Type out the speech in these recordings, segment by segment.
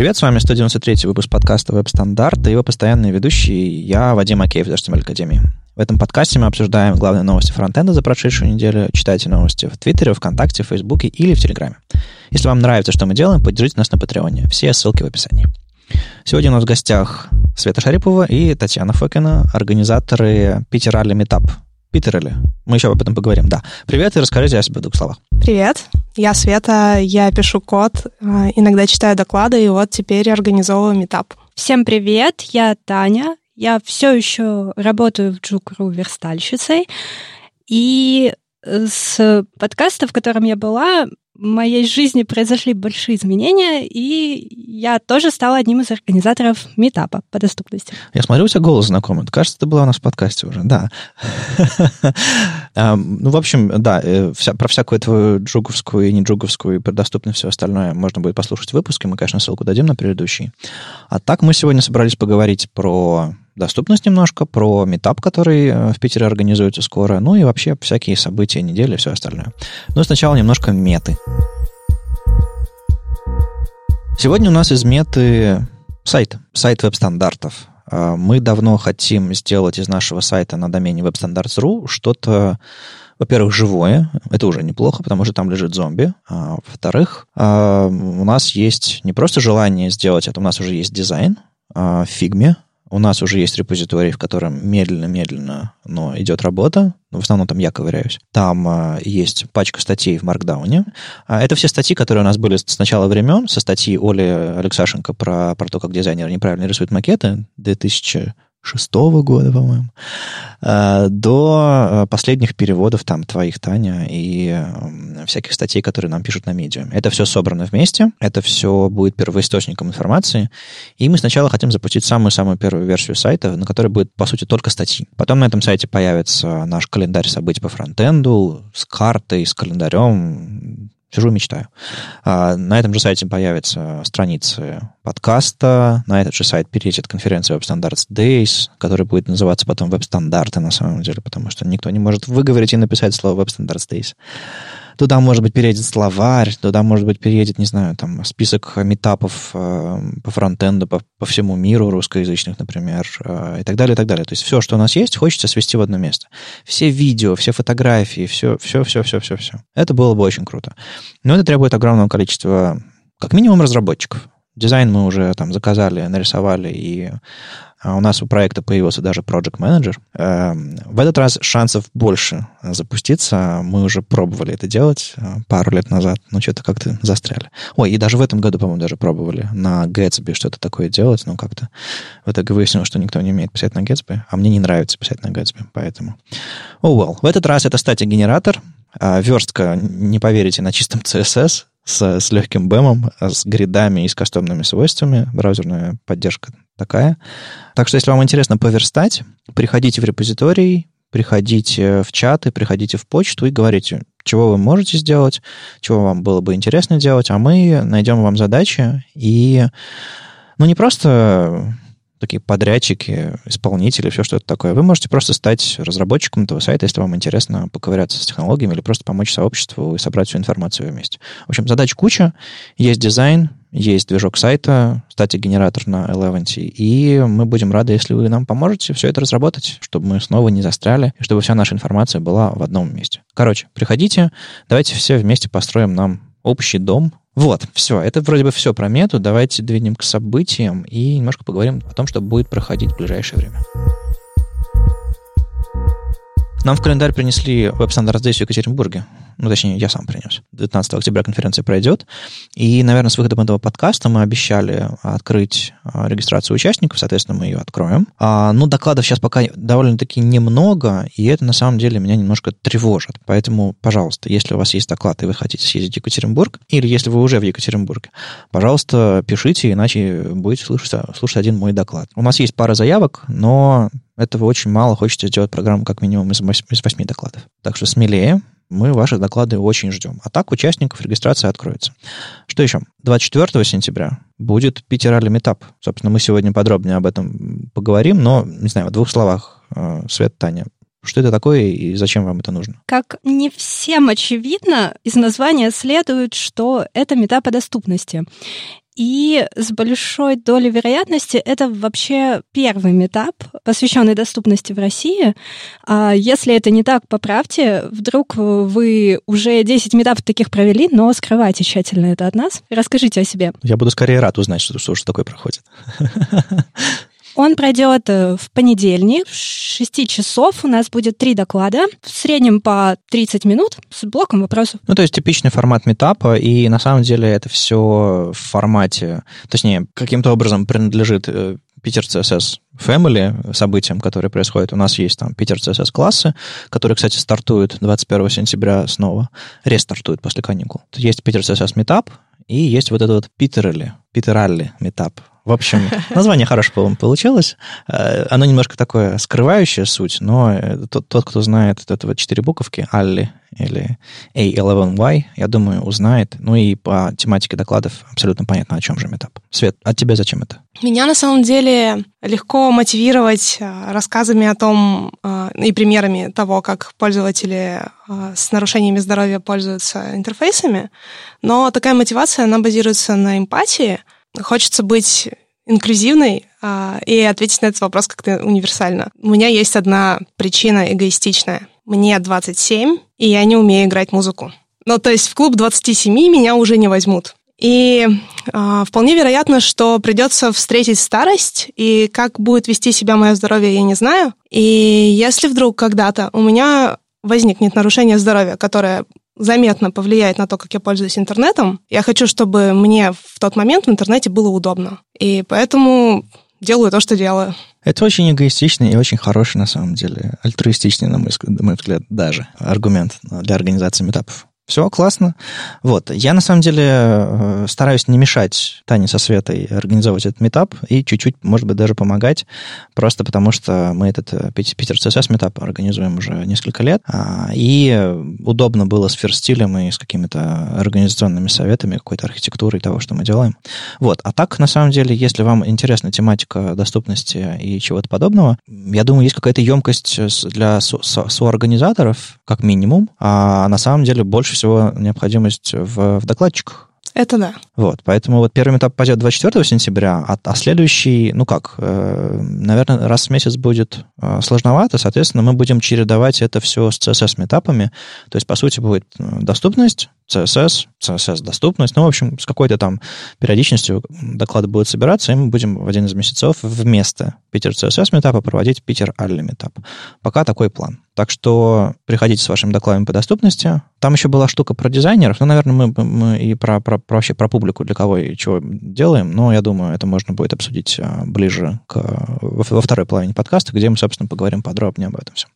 Привет, с вами 193 выпуск подкаста «Веб-стандарты» и его постоянный ведущий я, Вадим Макеев из HTML Академии. В этом подкасте мы обсуждаем главные новости фронтенда за прошедшую неделю. Читайте новости в Твиттере, ВКонтакте, Фейсбуке или в Телеграме. Если вам нравится, что мы делаем, поддержите нас на Патреоне. Все ссылки в описании. Сегодня у нас в гостях Света Шарипова и Татьяна Фокина, организаторы Pitera11y Meetup. Pitera11y? Мы еще об этом поговорим, да. Привет и расскажите о себе в двух словах. Привет, я Света, я пишу код, а, иногда читаю доклады, и вот теперь организовываю метап. Всем привет, я Таня, я все еще работаю в Джукру верстальщицей, и с подкаста, в котором я была, в моей жизни произошли большие изменения, и я тоже стала одним из организаторов метапа по доступности. Я смотрю, у тебя голос знакомый. Кажется, ты была у нас в подкасте уже, да. Ну, в общем, да, э, про всякую твою джуговскую и не джуговскую, и про доступность все остальное можно будет послушать в выпуске. Мы, конечно, ссылку дадим на предыдущий. А так мы сегодня собрались поговорить про доступность немножко, про метап, который э, в Питере организуется скоро, ну и вообще всякие события недели и все остальное. Но сначала немножко меты. Сегодня у нас из меты сайт, сайт веб-стандартов. А, мы давно хотим сделать из нашего сайта на домене webstandards.ru что-то, во-первых, живое. Это уже неплохо, потому что там лежит зомби. А, во-вторых, а, у нас есть не просто желание сделать это, у нас уже есть дизайн в фигме, у нас уже есть репозиторий, в котором медленно-медленно но идет работа. В основном там я ковыряюсь. Там а, есть пачка статей в Маркдауне. А, это все статьи, которые у нас были с начала времен, со статьи Оли Алексашенко про, про то, как дизайнер неправильно рисует макеты 2000 шестого года, по-моему, э, до э, последних переводов там твоих, Таня, и всяких статей, которые нам пишут на медиа. Это все собрано вместе, это все будет первоисточником информации, и мы сначала хотим запустить самую-самую первую версию сайта, на которой будет, по сути, только статьи. Потом на этом сайте появится наш календарь событий по фронтенду с картой, с календарем, Сижу, мечтаю. А, на этом же сайте появятся страницы подкаста, на этот же сайт перейдет конференция Web Standards Days, которая будет называться потом Web Стандарты на самом деле, потому что никто не может выговорить и написать слово Web Standards Days. Туда, может быть, переедет словарь, туда, может быть, переедет, не знаю, там, список метапов э, по фронтенду по, по всему миру, русскоязычных, например, э, и так далее, и так далее. То есть все, что у нас есть, хочется свести в одно место. Все видео, все фотографии, все, все, все, все, все, все. Это было бы очень круто. Но это требует огромного количества, как минимум, разработчиков. Дизайн мы уже там заказали, нарисовали, и а у нас у проекта появился даже Project Manager. Эм, в этот раз шансов больше запуститься. Мы уже пробовали это делать э, пару лет назад, но что-то как-то застряли. Ой, и даже в этом году, по-моему, даже пробовали на Gatsby что-то такое делать, но как-то в итоге выяснилось, что никто не умеет писать на Gatsby, а мне не нравится писать на Gatsby, поэтому... Oh well. В этот раз это статик-генератор, а верстка, не поверите, на чистом CSS, с, с легким бэмом, с гридами и с кастомными свойствами. Браузерная поддержка такая. Так что, если вам интересно поверстать, приходите в репозиторий, приходите в чаты, приходите в почту и говорите, чего вы можете сделать, чего вам было бы интересно делать, а мы найдем вам задачи и ну, не просто такие подрядчики, исполнители, все что это такое. Вы можете просто стать разработчиком этого сайта, если вам интересно поковыряться с технологиями или просто помочь сообществу и собрать всю информацию вместе. В общем, задач куча. Есть дизайн, есть движок сайта, кстати, генератор на Eleventy, и мы будем рады, если вы нам поможете все это разработать, чтобы мы снова не застряли, и чтобы вся наша информация была в одном месте. Короче, приходите, давайте все вместе построим нам общий дом, вот, все. Это вроде бы все про мету. Давайте двинем к событиям и немножко поговорим о том, что будет проходить в ближайшее время. Нам в календарь принесли веб-стандарт здесь, в Екатеринбурге ну, точнее, я сам принес. 19 октября конференция пройдет, и, наверное, с выходом этого подкаста мы обещали открыть а, регистрацию участников, соответственно, мы ее откроем. А, ну, докладов сейчас пока довольно-таки немного, и это, на самом деле, меня немножко тревожит. Поэтому, пожалуйста, если у вас есть доклад, и вы хотите съездить в Екатеринбург, или если вы уже в Екатеринбурге, пожалуйста, пишите, иначе будете слушать, слушать один мой доклад. У нас есть пара заявок, но этого очень мало. Хочется сделать программу как минимум из 8, из 8 докладов. Так что смелее, мы ваши доклады очень ждем. А так участников регистрация откроется. Что еще? 24 сентября будет Питер Ралли Метап. Собственно, мы сегодня подробнее об этом поговорим, но, не знаю, в двух словах, э, Свет, Таня, что это такое и зачем вам это нужно? Как не всем очевидно, из названия следует, что это метап о доступности. И с большой долей вероятности это вообще первый метап, посвященный доступности в России. А если это не так, поправьте. Вдруг вы уже 10 метапов таких провели, но скрывайте тщательно это от нас. Расскажите о себе. Я буду скорее рад узнать, что, что, что такое проходит. Он пройдет э, в понедельник. В 6 часов у нас будет три доклада. В среднем по 30 минут с блоком вопросов. Ну, то есть типичный формат метапа, и на самом деле это все в формате, точнее, каким-то образом принадлежит э, Питер CSS Family событиям, которые происходят. У нас есть там Питер CSS классы, которые, кстати, стартуют 21 сентября снова, рестартуют после каникул. Есть Питер CSS Meetup, и есть вот этот вот Питерли, Питералли метап. В общем, название хорошее, по-моему, получилось. Э, оно немножко такое скрывающее суть, но э, тот, тот кто знает вот этого четыре буковки, Алли или A11Y, я думаю, узнает. Ну и по тематике докладов абсолютно понятно, о чем же метап. Свет, от тебя зачем это? Меня на самом деле легко мотивировать э, рассказами о том и примерами того, как пользователи с нарушениями здоровья пользуются интерфейсами, но такая мотивация, она базируется на эмпатии — Хочется быть инклюзивной а, и ответить на этот вопрос как-то универсально. У меня есть одна причина эгоистичная. Мне 27, и я не умею играть музыку. Ну, то есть в клуб 27 меня уже не возьмут. И э, вполне вероятно, что придется встретить старость, и как будет вести себя мое здоровье, я не знаю. И если вдруг когда-то у меня возникнет нарушение здоровья, которое заметно повлияет на то, как я пользуюсь интернетом. Я хочу, чтобы мне в тот момент в интернете было удобно. И поэтому делаю то, что делаю. Это очень эгоистичный и очень хороший, на самом деле, альтруистичный, на мой, взгляд, даже аргумент для организации метапов. Все классно. Вот. Я, на самом деле, э, стараюсь не мешать Тане со Светой организовывать этот метап и чуть-чуть, может быть, даже помогать, просто потому что мы этот э, Питер CSS метап организуем уже несколько лет, а, и удобно было с ферстилем и с какими-то организационными советами, какой-то архитектурой того, что мы делаем. Вот. А так, на самом деле, если вам интересна тематика доступности и чего-то подобного, я думаю, есть какая-то емкость для со- со- соорганизаторов, как минимум, а на самом деле больше всего необходимость в, в докладчиках. Это да. Вот, поэтому вот первый этап пойдет 24 сентября, а, а следующий, ну как, э, наверное, раз в месяц будет э, сложновато, соответственно, мы будем чередовать это все с CSS-метапами, то есть, по сути, будет э, доступность, CSS, CSS-доступность, ну, в общем, с какой-то там периодичностью доклады будут собираться, и мы будем в один из месяцев вместо Питер CSS метапа проводить Питер Алли метап. Пока такой план. Так что приходите с вашими докладами по доступности. Там еще была штука про дизайнеров. Ну, наверное, мы, мы и про, про, про вообще про публику, для кого и чего делаем. Но я думаю, это можно будет обсудить а, ближе к, во, во второй половине подкаста, где мы, собственно, поговорим подробнее об этом все.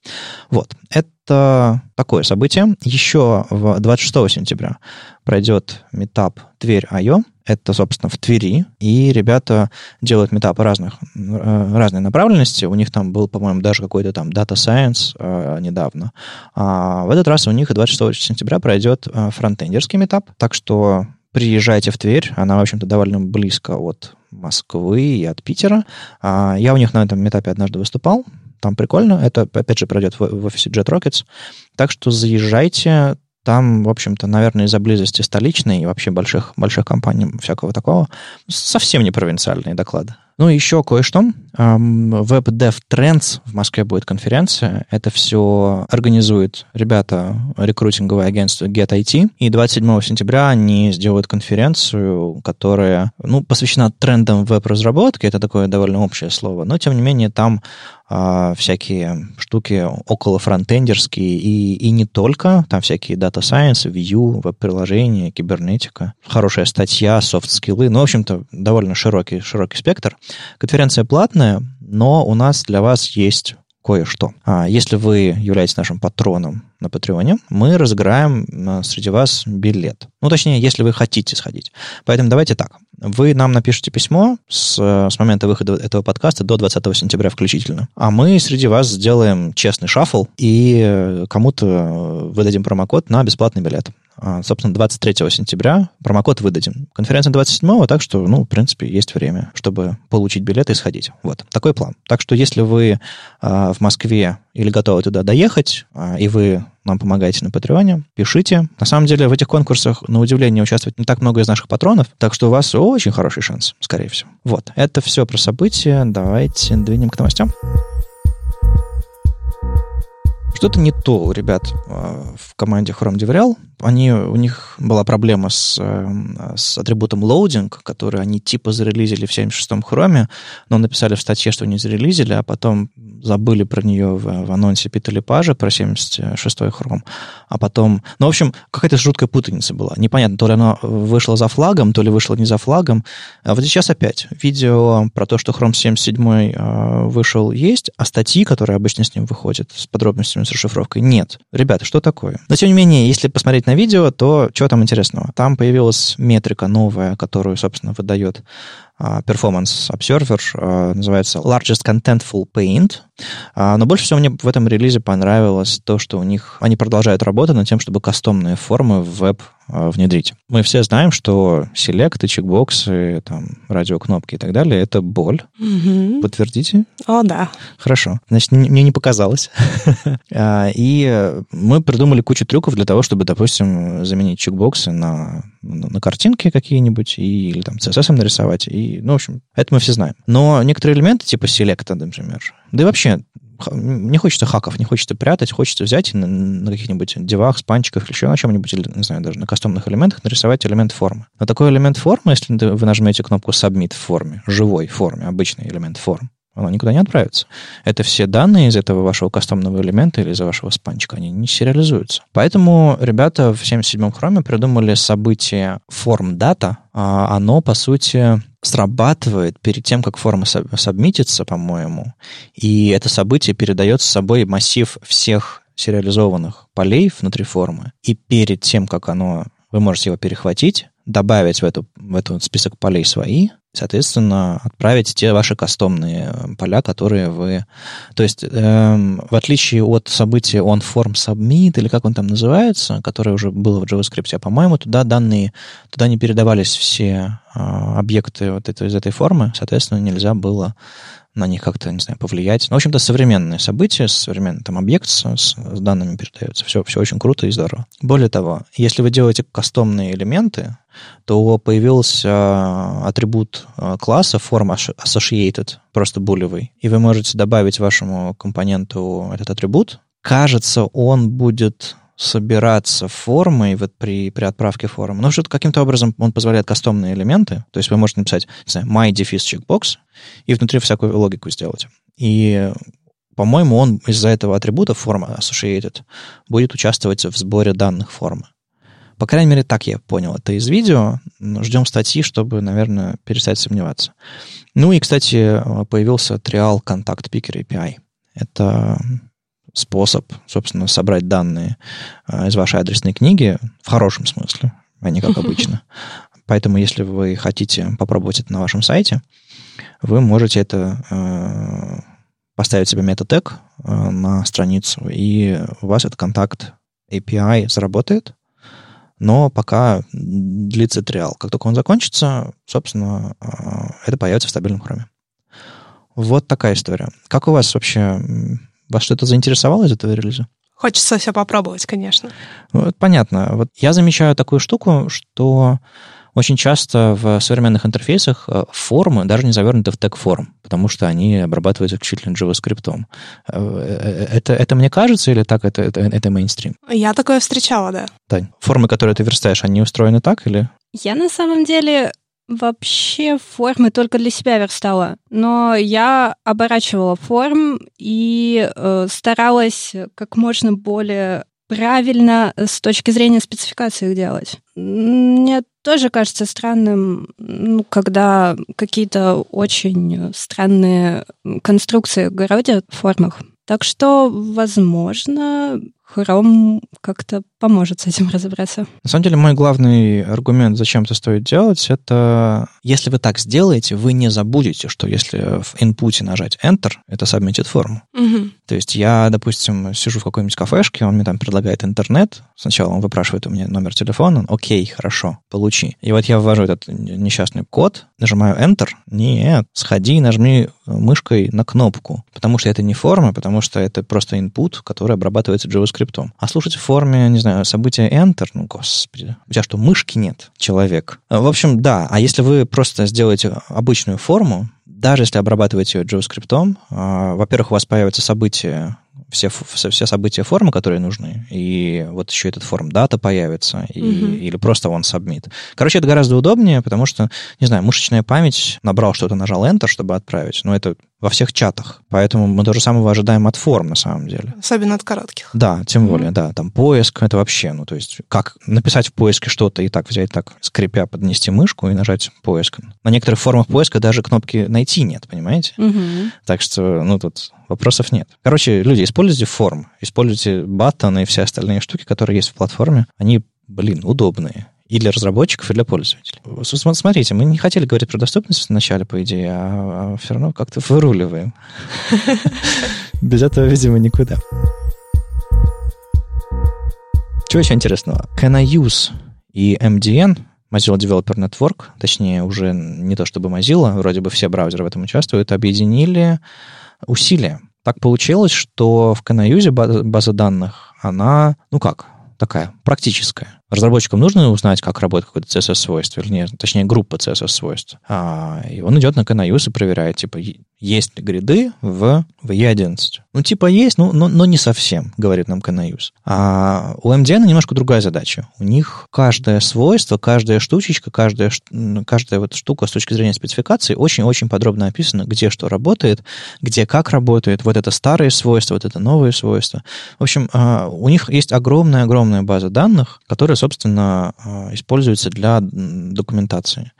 Вот. Это такое событие. Еще в 26 сентября пройдет метап Тверь Айо. Это, собственно, в Твери. И ребята делают метапы разных, э, разной направленности. У них там был, по-моему, даже какой-то там Data Science э, недавно. А в этот раз у них 26 сентября пройдет э, фронтендерский метап. Так что приезжайте в Тверь. Она, в общем-то, довольно близко от Москвы и от Питера. А я у них на этом метапе однажды выступал. Там прикольно. Это, опять же, пройдет в, в офисе Jet Rockets. Так что заезжайте. Там, в общем-то, наверное, из-за близости столичной и вообще больших, больших компаний всякого такого, совсем не провинциальные доклады. Ну и еще кое-что. Web Dev Trends в Москве будет конференция. Это все организует ребята рекрутинговое агентство Get IT. И 27 сентября они сделают конференцию, которая ну, посвящена трендам веб-разработки. Это такое довольно общее слово. Но, тем не менее, там а, всякие штуки около фронтендерские и, и не только. Там всякие Data Science, View, веб-приложения, кибернетика. Хорошая статья, софт-скиллы. Ну, в общем-то, довольно широкий, широкий спектр. Конференция платная, но у нас для вас есть кое-что. А если вы являетесь нашим патроном на Патреоне, мы разыграем а, среди вас билет. Ну, точнее, если вы хотите сходить. Поэтому давайте так. Вы нам напишите письмо с, с момента выхода этого подкаста до 20 сентября включительно. А мы среди вас сделаем честный шаффл и э, кому-то выдадим промокод на бесплатный билет. А, собственно, 23 сентября промокод выдадим. Конференция 27 так что, ну, в принципе, есть время, чтобы получить билет и сходить. Вот, такой план. Так что, если вы а, в Москве или готовы туда доехать, а, и вы нам помогаете на Патреоне, пишите. На самом деле в этих конкурсах, на удивление, участвует не так много из наших патронов, так что у вас очень хороший шанс, скорее всего. Вот, это все про события. Давайте двинем к новостям. Что-то не то ребят в команде Chrome DevRel. Они, у них была проблема с, э, с атрибутом loading, который они типа зарелизили в 76-м Chrome, но написали в статье, что не зарелизили, а потом забыли про нее в, в анонсе Пита Лепажа про 76-й Chrome. А потом... Ну, в общем, какая-то жуткая путаница была. Непонятно, то ли оно вышло за флагом, то ли вышло не за флагом. А вот сейчас опять видео про то, что Chrome 77 э, вышел, есть, а статьи, которые обычно с ним выходят, с подробностями, с расшифровкой, нет. Ребята, что такое? Но, тем не менее, если посмотреть на видео, то что там интересного? Там появилась метрика новая, которую, собственно, выдает а, Performance Observer, а, называется Largest Contentful Paint. А, но больше всего мне в этом релизе понравилось то, что у них они продолжают работу над тем, чтобы кастомные формы в веб внедрить. Мы все знаем, что селект и чекбоксы, там, радиокнопки и так далее — это боль. Угу. Подтвердите? О, да. Хорошо. Значит, мне не показалось. И мы придумали кучу трюков для того, чтобы, допустим, заменить чекбоксы на, на картинки какие-нибудь или там CSS нарисовать. И ну, в общем, это мы все знаем. Но некоторые элементы, типа селекта, например, да и вообще, не хочется хаков, не хочется прятать, хочется взять на, на каких-нибудь девах, спанчиках еще на чем-нибудь, или, не знаю, даже на кастомных элементах нарисовать элемент формы. Но такой элемент формы, если вы нажмете кнопку Submit в форме, живой форме, обычный элемент формы, оно никуда не отправится. Это все данные из этого вашего кастомного элемента или из вашего спанчика, они не сериализуются. Поэтому ребята в 77-м хроме придумали событие form data. А оно, по сути, срабатывает перед тем, как форма сабмитится, по-моему, и это событие передает с собой массив всех сериализованных полей внутри формы, и перед тем, как оно, вы можете его перехватить, добавить в, эту, в этот список полей свои, соответственно, отправить те ваши кастомные э, поля, которые вы... То есть, эм, в отличие от события onForm submit, или как он там называется, которое уже было в JavaScript, а, по-моему, туда данные, туда не передавались все э, объекты вот это, из этой формы, соответственно, нельзя было на них как-то, не знаю, повлиять. Ну, в общем-то, современные события, современный там объект с, с, данными передается. Все, все очень круто и здорово. Более того, если вы делаете кастомные элементы, то появился атрибут а, класса form associated, просто булевый, и вы можете добавить вашему компоненту этот атрибут. Кажется, он будет собираться формой вот при, при отправке формы. Но что-то каким-то образом он позволяет кастомные элементы. То есть вы можете написать, не знаю, my defis checkbox и внутри всякую логику сделать. И по-моему, он из-за этого атрибута форма associated будет участвовать в сборе данных формы. По крайней мере, так я понял это из видео. Ждем статьи, чтобы, наверное, перестать сомневаться. Ну и, кстати, появился Trial Contact Picker API. Это способ, собственно, собрать данные а, из вашей адресной книги в хорошем смысле, а не как обычно. Поэтому, если вы хотите попробовать это на вашем сайте, вы можете это э, поставить себе метатег э, на страницу, и у вас этот контакт API заработает, но пока длится триал. Как только он закончится, собственно, э, это появится в стабильном хроме. Вот такая история. Как у вас вообще вас что-то заинтересовало из этого релиза? Хочется все попробовать, конечно. Ну, понятно. Вот я замечаю такую штуку, что очень часто в современных интерфейсах э, формы даже не завернуты в тег форм, потому что они обрабатываются исключительно JavaScript. Э, э, это, это мне кажется или так это, это, это мейнстрим? Я такое встречала, да. Тань, формы, которые ты верстаешь, они устроены так или? Я на самом деле вообще формы только для себя верстала, но я оборачивала форм и э, старалась как можно более правильно с точки зрения спецификации их делать. Мне тоже кажется странным, ну, когда какие-то очень странные конструкции городят в формах. Так что, возможно, Chrome как-то поможет с этим разобраться. На самом деле, мой главный аргумент, зачем это стоит делать, это если вы так сделаете, вы не забудете, что если в input нажать Enter, это submitted форму. Угу. То есть я, допустим, сижу в какой-нибудь кафешке, он мне там предлагает интернет, сначала он выпрашивает у меня номер телефона, окей, хорошо, получи. И вот я ввожу этот несчастный код, нажимаю Enter, нет, сходи и нажми мышкой на кнопку, потому что это не форма, потому что это просто input, который обрабатывается JavaScript JavaScript. А слушать в форме, не знаю, события Enter, ну, господи, у тебя что, мышки нет, человек? В общем, да, а если вы просто сделаете обычную форму, даже если обрабатываете ее JavaScript, а, во-первых, у вас появятся события все, все события формы, которые нужны, и вот еще этот форм дата появится, и, mm-hmm. или просто он submit. Короче, это гораздо удобнее, потому что, не знаю, мышечная память, набрал что-то, нажал Enter, чтобы отправить, но это во всех чатах. Поэтому мы то же самое ожидаем от форм, на самом деле. Особенно от коротких. Да, тем mm-hmm. более, да. Там поиск, это вообще, ну, то есть, как написать в поиске что-то и так взять, так, скрипя, поднести мышку и нажать поиск. На некоторых формах поиска даже кнопки «найти» нет, понимаете? Mm-hmm. Так что, ну, тут вопросов нет. Короче, люди, используйте форм, используйте баттоны и все остальные штуки, которые есть в платформе. Они, блин, удобные. И для разработчиков, и для пользователей. Смотрите, мы не хотели говорить про доступность вначале, по идее, а, а все равно как-то выруливаем. Без этого, видимо, никуда. Чего еще интересного? Can I use и MDN, Mozilla Developer Network, точнее, уже не то чтобы Mozilla, вроде бы все браузеры в этом участвуют, объединили усилия. Так получилось, что в Canayuse база данных, она, ну как, такая практическая. Разработчикам нужно узнать, как работает какое-то CSS-свойство, или нет, точнее, группа CSS-свойств. А, и он идет на Canayuse и проверяет, типа, есть ли гриды в, в E11. Ну, типа есть, ну, но, но не совсем, говорит нам Canayuse. А у MDN немножко другая задача. У них каждое свойство, каждая штучечка, каждая, каждая вот штука с точки зрения спецификации очень-очень подробно описана, где что работает, где как работает, вот это старые свойства, вот это новые свойства. В общем, а, у них есть огромная-огромная база данных, которая, собственно, а, используется для документации.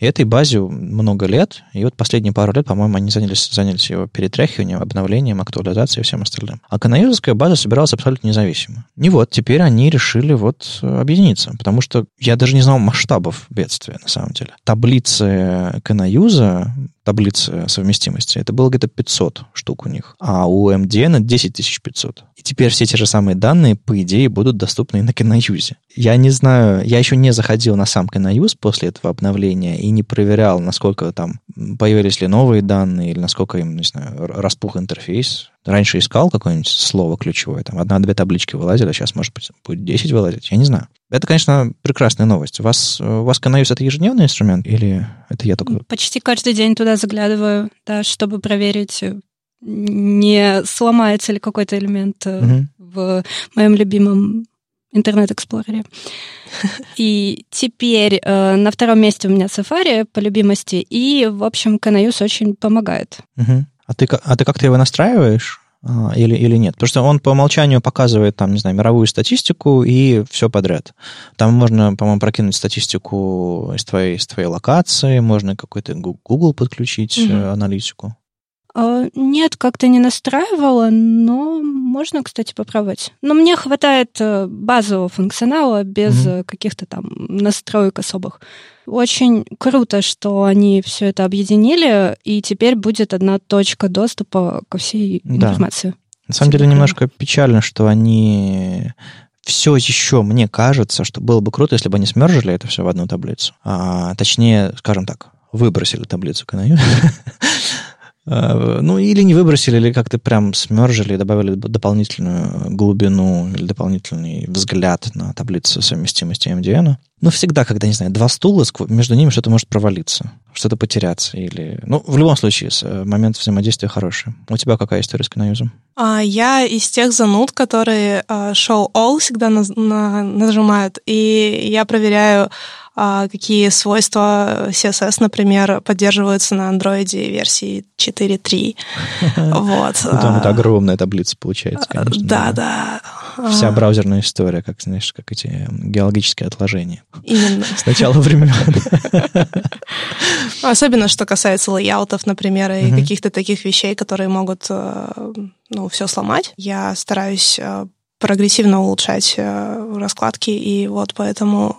И этой базе много лет, и вот последние пару лет, по-моему, они занялись, занялись его перетряхиванием, обновлением, актуализацией и всем остальным. А каноюзовская база собиралась абсолютно независимо. И вот теперь они решили вот объединиться, потому что я даже не знал масштабов бедствия, на самом деле. Таблицы каноюза таблицы совместимости, это было где-то 500 штук у них, а у MDN 10 500. И теперь все те же самые данные, по идее, будут доступны и на Киноюзе. Я не знаю, я еще не заходил на сам Киноюз после этого обновления и не проверял, насколько там появились ли новые данные или насколько им, не знаю, распух интерфейс. Раньше искал какое-нибудь слово ключевое, там одна-две таблички вылазили, а сейчас, может быть, будет 10 вылазить, я не знаю. Это, конечно, прекрасная новость. У вас, у вас Canvas — это ежедневный инструмент или это я только... Почти каждый день туда заглядываю, да, чтобы проверить, не сломается ли какой-то элемент угу. в моем любимом Internet Explorer -е. И теперь э, на втором месте у меня Safari по любимости, и, в общем, Can I use очень помогает. Угу. А ты, а ты как-то его настраиваешь? А, или, или нет. Потому что он по умолчанию показывает, там, не знаю, мировую статистику и все подряд. Там можно, по-моему, прокинуть статистику из твоей, из твоей локации, можно какой-то Google подключить, угу. аналитику. А, нет, как-то не настраивала, но можно, кстати, попробовать. Но мне хватает э, базового функционала без mm каких-то там настроек особых. Очень круто, что они все это объединили, и теперь будет одна точка доступа ко всей да. информации. На самом деле немножко печально, что они все еще, мне кажется, что было бы круто, если бы они смержили это все в одну таблицу. А, точнее, скажем так, выбросили таблицу Канаю ну, или не выбросили, или как-то прям смержили, добавили дополнительную глубину или дополнительный взгляд на таблицу совместимости MDN. Ну, всегда, когда, не знаю, два стула, между ними что-то может провалиться, что-то потеряться. Или... Ну, в любом случае, э, момент взаимодействия хороший. У тебя какая история с Canayuse? А, я из тех зануд, которые uh, show all всегда на, на, нажимают, и я проверяю какие свойства CSS, например, поддерживаются на Android версии 4.3. Вот. Ну, там это огромная таблица получается, конечно. Да, да. Вся браузерная история, как, знаешь, как эти геологические отложения. Именно. С начала времен. Особенно, что касается лейаутов, например, и каких-то таких вещей, которые могут, э, ну, все сломать. Я стараюсь э, прогрессивно улучшать э, раскладки, и вот поэтому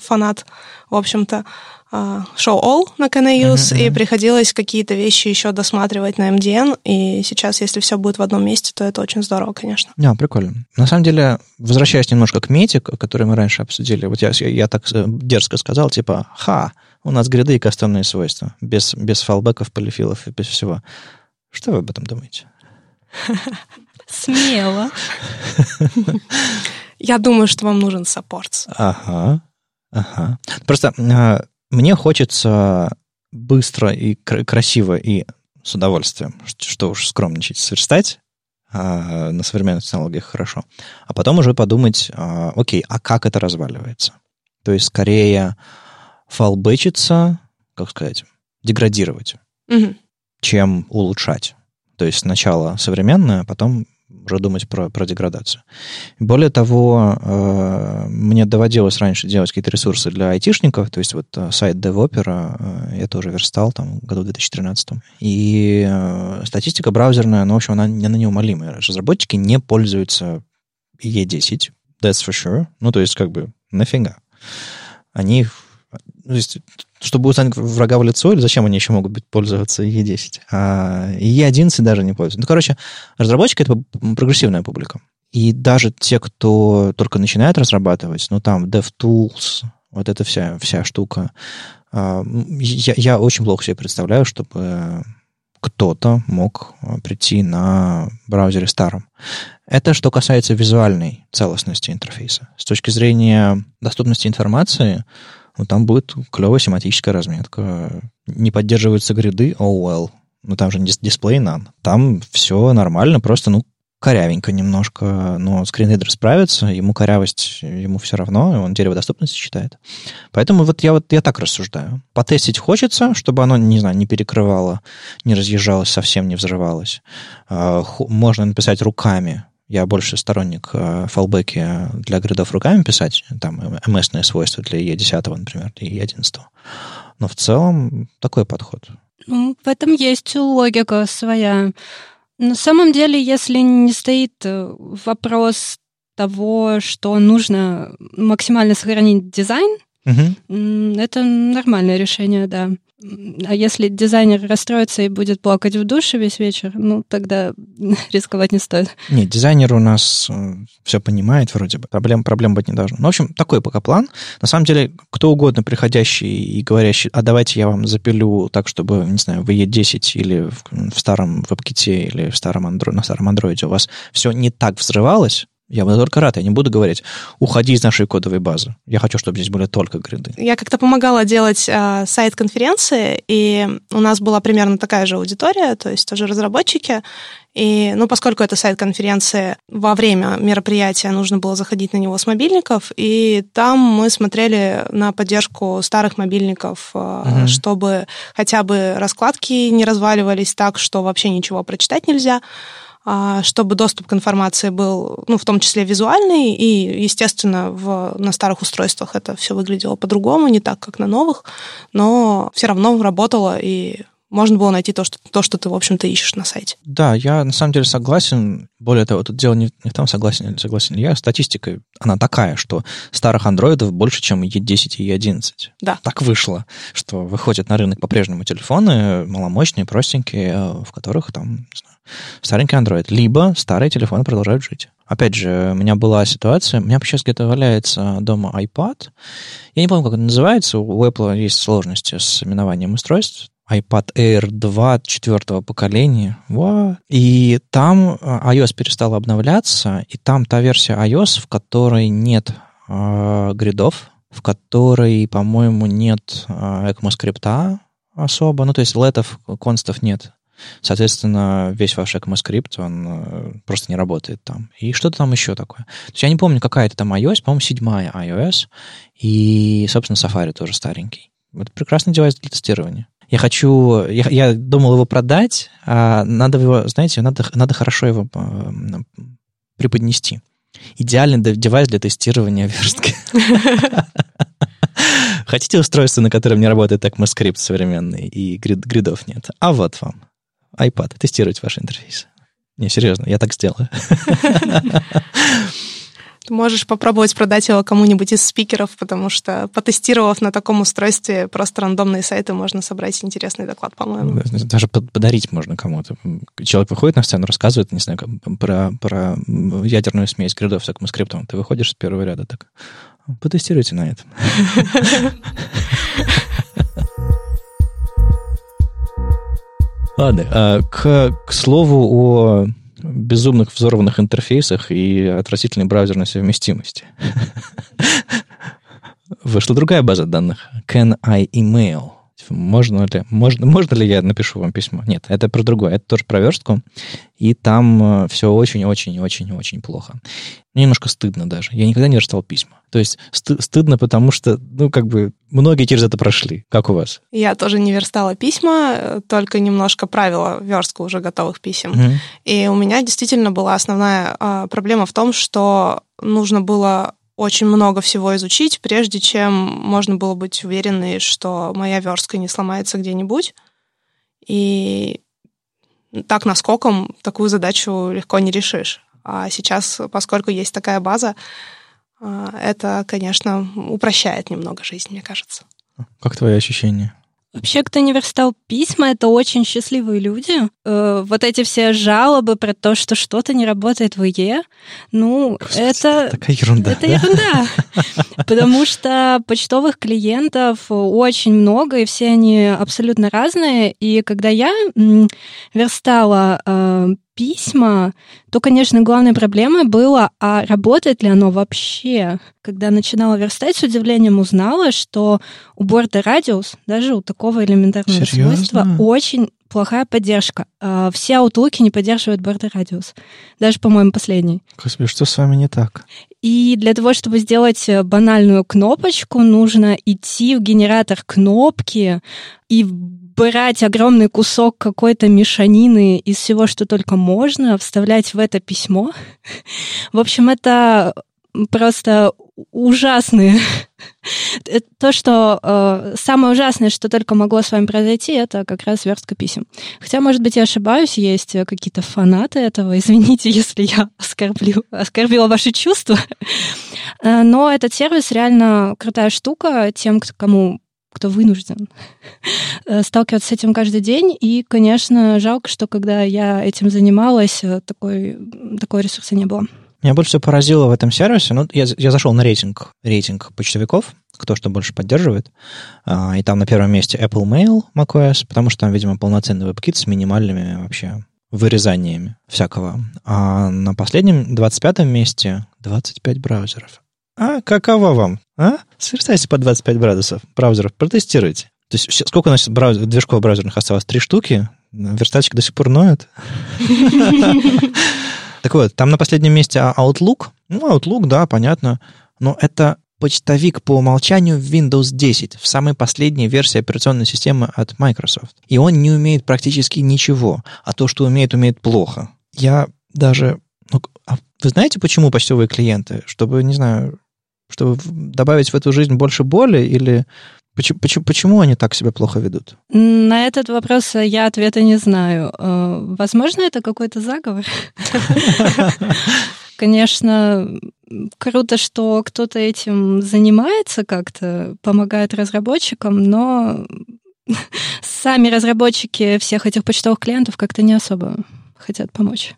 фанат, в общем-то, э, show all на Canayus, uh-huh, и приходилось какие-то вещи еще досматривать на MDN, и сейчас, если все будет в одном месте, то это очень здорово, конечно. Да, прикольно. На самом деле, возвращаясь немножко к мете, который мы раньше обсудили, вот я, я так э, дерзко сказал, типа, ха, у нас гриды и кастомные свойства, без, без фалбеков, полифилов и без всего. Что вы об этом думаете? Смело. Я думаю, что вам нужен саппорт. Ага, ага. Просто э, мне хочется быстро и кр- красиво и с удовольствием, что уж скромничать, сверстать э, на современных технологиях хорошо, а потом уже подумать, э, окей, а как это разваливается? То есть скорее фалбычиться, как сказать, деградировать, Мгм. чем улучшать. То есть сначала современное, а потом уже думать про, про деградацию. Более того, э, мне доводилось раньше делать какие-то ресурсы для айтишников, то есть вот э, сайт DevOpera, э, я тоже верстал там в году 2013. И статистика браузерная, ну, в общем, она, она неумолимая. Разработчики не пользуются E10, that's for sure. Ну, то есть, как бы, нафига. Они то есть, чтобы узнать врага в лицо, или зачем они еще могут быть пользоваться E10? А E11 даже не пользуются. Ну, короче, разработчики — это прогрессивная публика. И даже те, кто только начинает разрабатывать, ну, там, DevTools, вот эта вся, вся штука, а, я, я очень плохо себе представляю, чтобы кто-то мог прийти на браузере старом. Это что касается визуальной целостности интерфейса. С точки зрения доступности информации, ну, там будет клевая семантическая разметка. Не поддерживаются гриды, oh well. Ну, там же дис- дисплей нан. Там все нормально, просто, ну, корявенько немножко, но скринридер справится, ему корявость, ему все равно, он дерево доступности считает. Поэтому вот я вот я так рассуждаю. Потестить хочется, чтобы оно, не знаю, не перекрывало, не разъезжалось, совсем не взрывалось. А, можно написать руками, я больше сторонник э, фалбеки для гридов руками писать, там ms свойства для E10, например, для E11. Но в целом такой подход. Ну, в этом есть логика своя. На самом деле, если не стоит э, вопрос того, что нужно максимально сохранить дизайн, угу. это нормальное решение, да. А если дизайнер расстроится и будет плакать в душе весь вечер, ну, тогда рисковать не стоит. Нет, дизайнер у нас э, все понимает вроде бы. Проблем, проблем быть не должно. Ну, в общем, такой пока план. На самом деле, кто угодно приходящий и говорящий, а давайте я вам запилю так, чтобы, не знаю, в E10 или в, в старом WebKit или в старом Android, на старом андроиде у вас все не так взрывалось, я буду только рад, я не буду говорить, уходи из нашей кодовой базы. Я хочу, чтобы здесь были только гриды. Я как-то помогала делать э, сайт конференции, и у нас была примерно такая же аудитория, то есть тоже разработчики. И, ну, поскольку это сайт конференции, во время мероприятия нужно было заходить на него с мобильников, и там мы смотрели на поддержку старых мобильников, угу. чтобы хотя бы раскладки не разваливались так, что вообще ничего прочитать нельзя. А, чтобы доступ к информации был, ну, в том числе визуальный, и, естественно, в, на старых устройствах это все выглядело по-другому, не так, как на новых, но все равно работало, и можно было найти то, что, то, что ты, в общем-то, ищешь на сайте. Да, я на самом деле согласен. Более того, тут дело не, не в том, согласен или согласен ли я. Статистика, она такая, что старых андроидов больше, чем E10 и E11. Да. Так вышло, что выходят на рынок по-прежнему телефоны маломощные, простенькие, в которых там, не знаю, старенький Android, либо старые телефоны продолжают жить. Опять же, у меня была ситуация, у меня сейчас где-то валяется дома iPad, я не помню, как это называется, у Apple есть сложности с именованием устройств, iPad Air 2 четвертого поколения. What? И там а, iOS перестал обновляться, и там та версия iOS, в которой нет э, гридов, в которой, по-моему, нет э, ECMAScript особо, ну, то есть летов, констов нет. Соответственно, весь ваш ECMAScript, он э, просто не работает там. И что-то там еще такое. То есть я не помню, какая это там iOS, по-моему, седьмая iOS, и, собственно, Safari тоже старенький. Это прекрасный девайс для тестирования. Я хочу, я, я думал его продать, а надо его, знаете, надо, надо хорошо его э, преподнести. Идеальный девайс для тестирования верстки. Хотите устройство, на котором не работает ECMAScript современный и грид, гридов нет? А вот вам iPad, тестировать ваш интерфейс. Не, серьезно, я так сделаю. Ты можешь попробовать продать его кому-нибудь из спикеров, потому что, потестировав на таком устройстве просто рандомные сайты, можно собрать интересный доклад, по-моему. Даже подарить можно кому-то. Человек выходит на сцену, рассказывает, не знаю, про, про ядерную смесь гридов с скриптом. Ты выходишь с первого ряда так, потестируйте на этом. Ладно, а, к, к слову о безумных взорванных интерфейсах и отвратительной браузерной совместимости. Вышла другая база данных. Can I email? Можно ли, можно, можно ли я напишу вам письмо? Нет, это про другое. Это тоже про верстку. И там э, все очень-очень-очень-очень плохо. Мне немножко стыдно даже. Я никогда не верстал письма. То есть сты- стыдно, потому что, ну, как бы, многие через это прошли. Как у вас? Я тоже не верстала письма, только немножко правила верстку уже готовых писем. Mm-hmm. И у меня действительно была основная э, проблема в том, что нужно было очень много всего изучить, прежде чем можно было быть уверенной, что моя верстка не сломается где-нибудь. И так наскоком такую задачу легко не решишь. А сейчас, поскольку есть такая база, а, это, конечно, упрощает немного жизнь, мне кажется. Как твои ощущения? Вообще, кто не верстал письма, это очень счастливые люди. Э, вот эти все жалобы про то, что что-то не работает в ИЕ, ну, Господи, это... Такая ерунда. Это да? ерунда. Потому что почтовых клиентов очень много, и все они абсолютно разные. И когда я верстала э, письма, то, конечно, главной проблемой было, а работает ли оно вообще? Когда начинала верстать, с удивлением узнала, что у борта радиус, даже у такого элементарного Серьезно? свойства, очень плохая поддержка. А, все аутлуки не поддерживают борта радиус. Даже, по-моему, последний. Господи, что с вами не так? И для того, чтобы сделать э, банальную кнопочку, нужно идти в генератор кнопки и брать огромный кусок какой-то мешанины из всего, что только можно, вставлять в это письмо. В общем, это просто ужасные. То, что э, самое ужасное, что только могло с вами произойти, это как раз верстка писем. Хотя, может быть, я ошибаюсь, есть какие-то фанаты этого. Извините, если я оскорблю, оскорбила ваши чувства. Э, но этот сервис реально крутая штука тем, кому кто вынужден э, сталкиваться с этим каждый день. И, конечно, жалко, что когда я этим занималась, э, такой, такого ресурса не было. Меня больше всего поразило в этом сервисе, ну, я, я зашел на рейтинг, рейтинг почтовиков, кто что больше поддерживает, а, и там на первом месте Apple Mail macOS, потому что там, видимо, полноценный WebKit с минимальными вообще вырезаниями всякого. А на последнем, 25-м месте 25 браузеров. А каково вам? А? Сверстайте по 25 градусов браузеров, протестируйте. То есть сколько у нас браузер, движков браузерных осталось? Три штуки? Верстальщик до сих пор ноет? Так вот, там на последнем месте Outlook. Ну, Outlook, да, понятно. Но это почтовик по умолчанию в Windows 10, в самой последней версии операционной системы от Microsoft. И он не умеет практически ничего, а то, что умеет, умеет плохо. Я даже... Ну, а вы знаете, почему почтовые клиенты? Чтобы, не знаю, чтобы добавить в эту жизнь больше боли или почему, почему, почему они так себя плохо ведут? На этот вопрос я ответа не знаю. Э, возможно, это какой-то заговор. Конечно, круто, что кто-то этим занимается как-то, помогает разработчикам, но сами разработчики всех этих почтовых клиентов как-то не особо хотят помочь,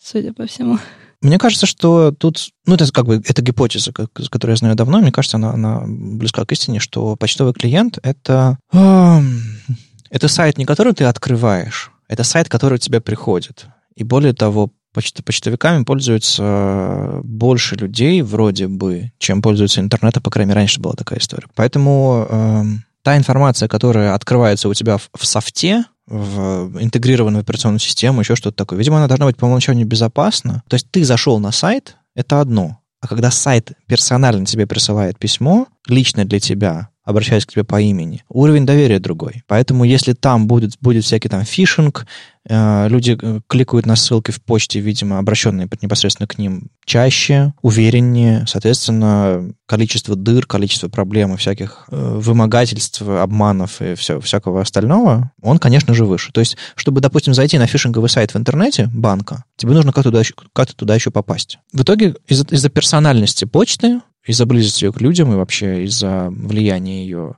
судя по всему. Мне кажется, что тут, ну, это как бы, это гипотеза, которую я знаю давно, мне кажется, она, она близка к истине, что почтовый клиент — это, это сайт, не который ты открываешь, это сайт, который у тебя приходит. И более того, почт, почтовиками пользуются больше людей, вроде бы, чем пользуются интернетом, по крайней мере, раньше была такая история. Поэтому та информация, которая открывается у тебя в, в софте, в интегрированную операционную систему, еще что-то такое. Видимо, она должна быть по умолчанию безопасна. То есть ты зашел на сайт, это одно. А когда сайт персонально тебе присылает письмо, лично для тебя, обращаясь к тебе по имени, уровень доверия другой. Поэтому если там будет, будет всякий там фишинг, э, люди э, кликают на ссылки в почте, видимо, обращенные непосредственно к ним чаще, увереннее, соответственно, количество дыр, количество проблем и всяких э, вымогательств, обманов и все, всякого остального, он, конечно же, выше. То есть, чтобы, допустим, зайти на фишинговый сайт в интернете банка, тебе нужно как-то туда, как туда еще попасть. В итоге из-за, из-за персональности почты из-за близости ее к людям и вообще из-за влияния ее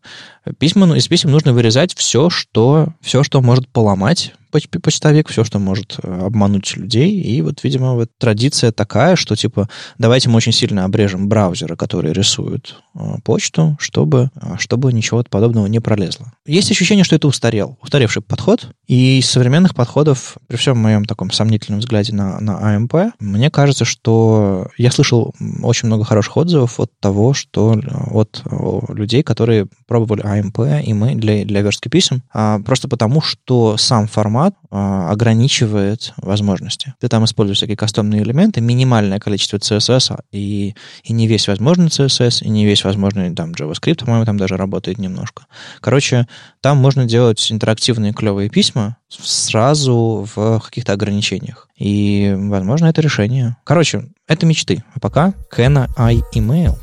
письма, ну, из писем нужно вырезать все, что, все, что может поломать почтовик, все, что может э, обмануть людей. И вот, видимо, вот традиция такая, что, типа, давайте мы очень сильно обрежем браузеры, которые рисуют э, почту, чтобы, чтобы ничего подобного не пролезло. Есть ощущение, что это устарел, устаревший подход. И из современных подходов, при всем моем таком сомнительном взгляде на, на АМП, мне кажется, что я слышал очень много хороших отзывов от того, что от людей, которые пробовали АМП, и мы для, для верстки писем, а, просто потому, что сам формат а, ограничивает возможности. Ты там используешь всякие кастомные элементы, минимальное количество CSS, и, и не весь возможный CSS, и не весь возможный там JavaScript, по-моему, там даже работает немножко. Короче, там можно делать интерактивные клевые письма сразу в каких-то ограничениях. И, возможно, это решение. Короче, это мечты. А пока Can I Email?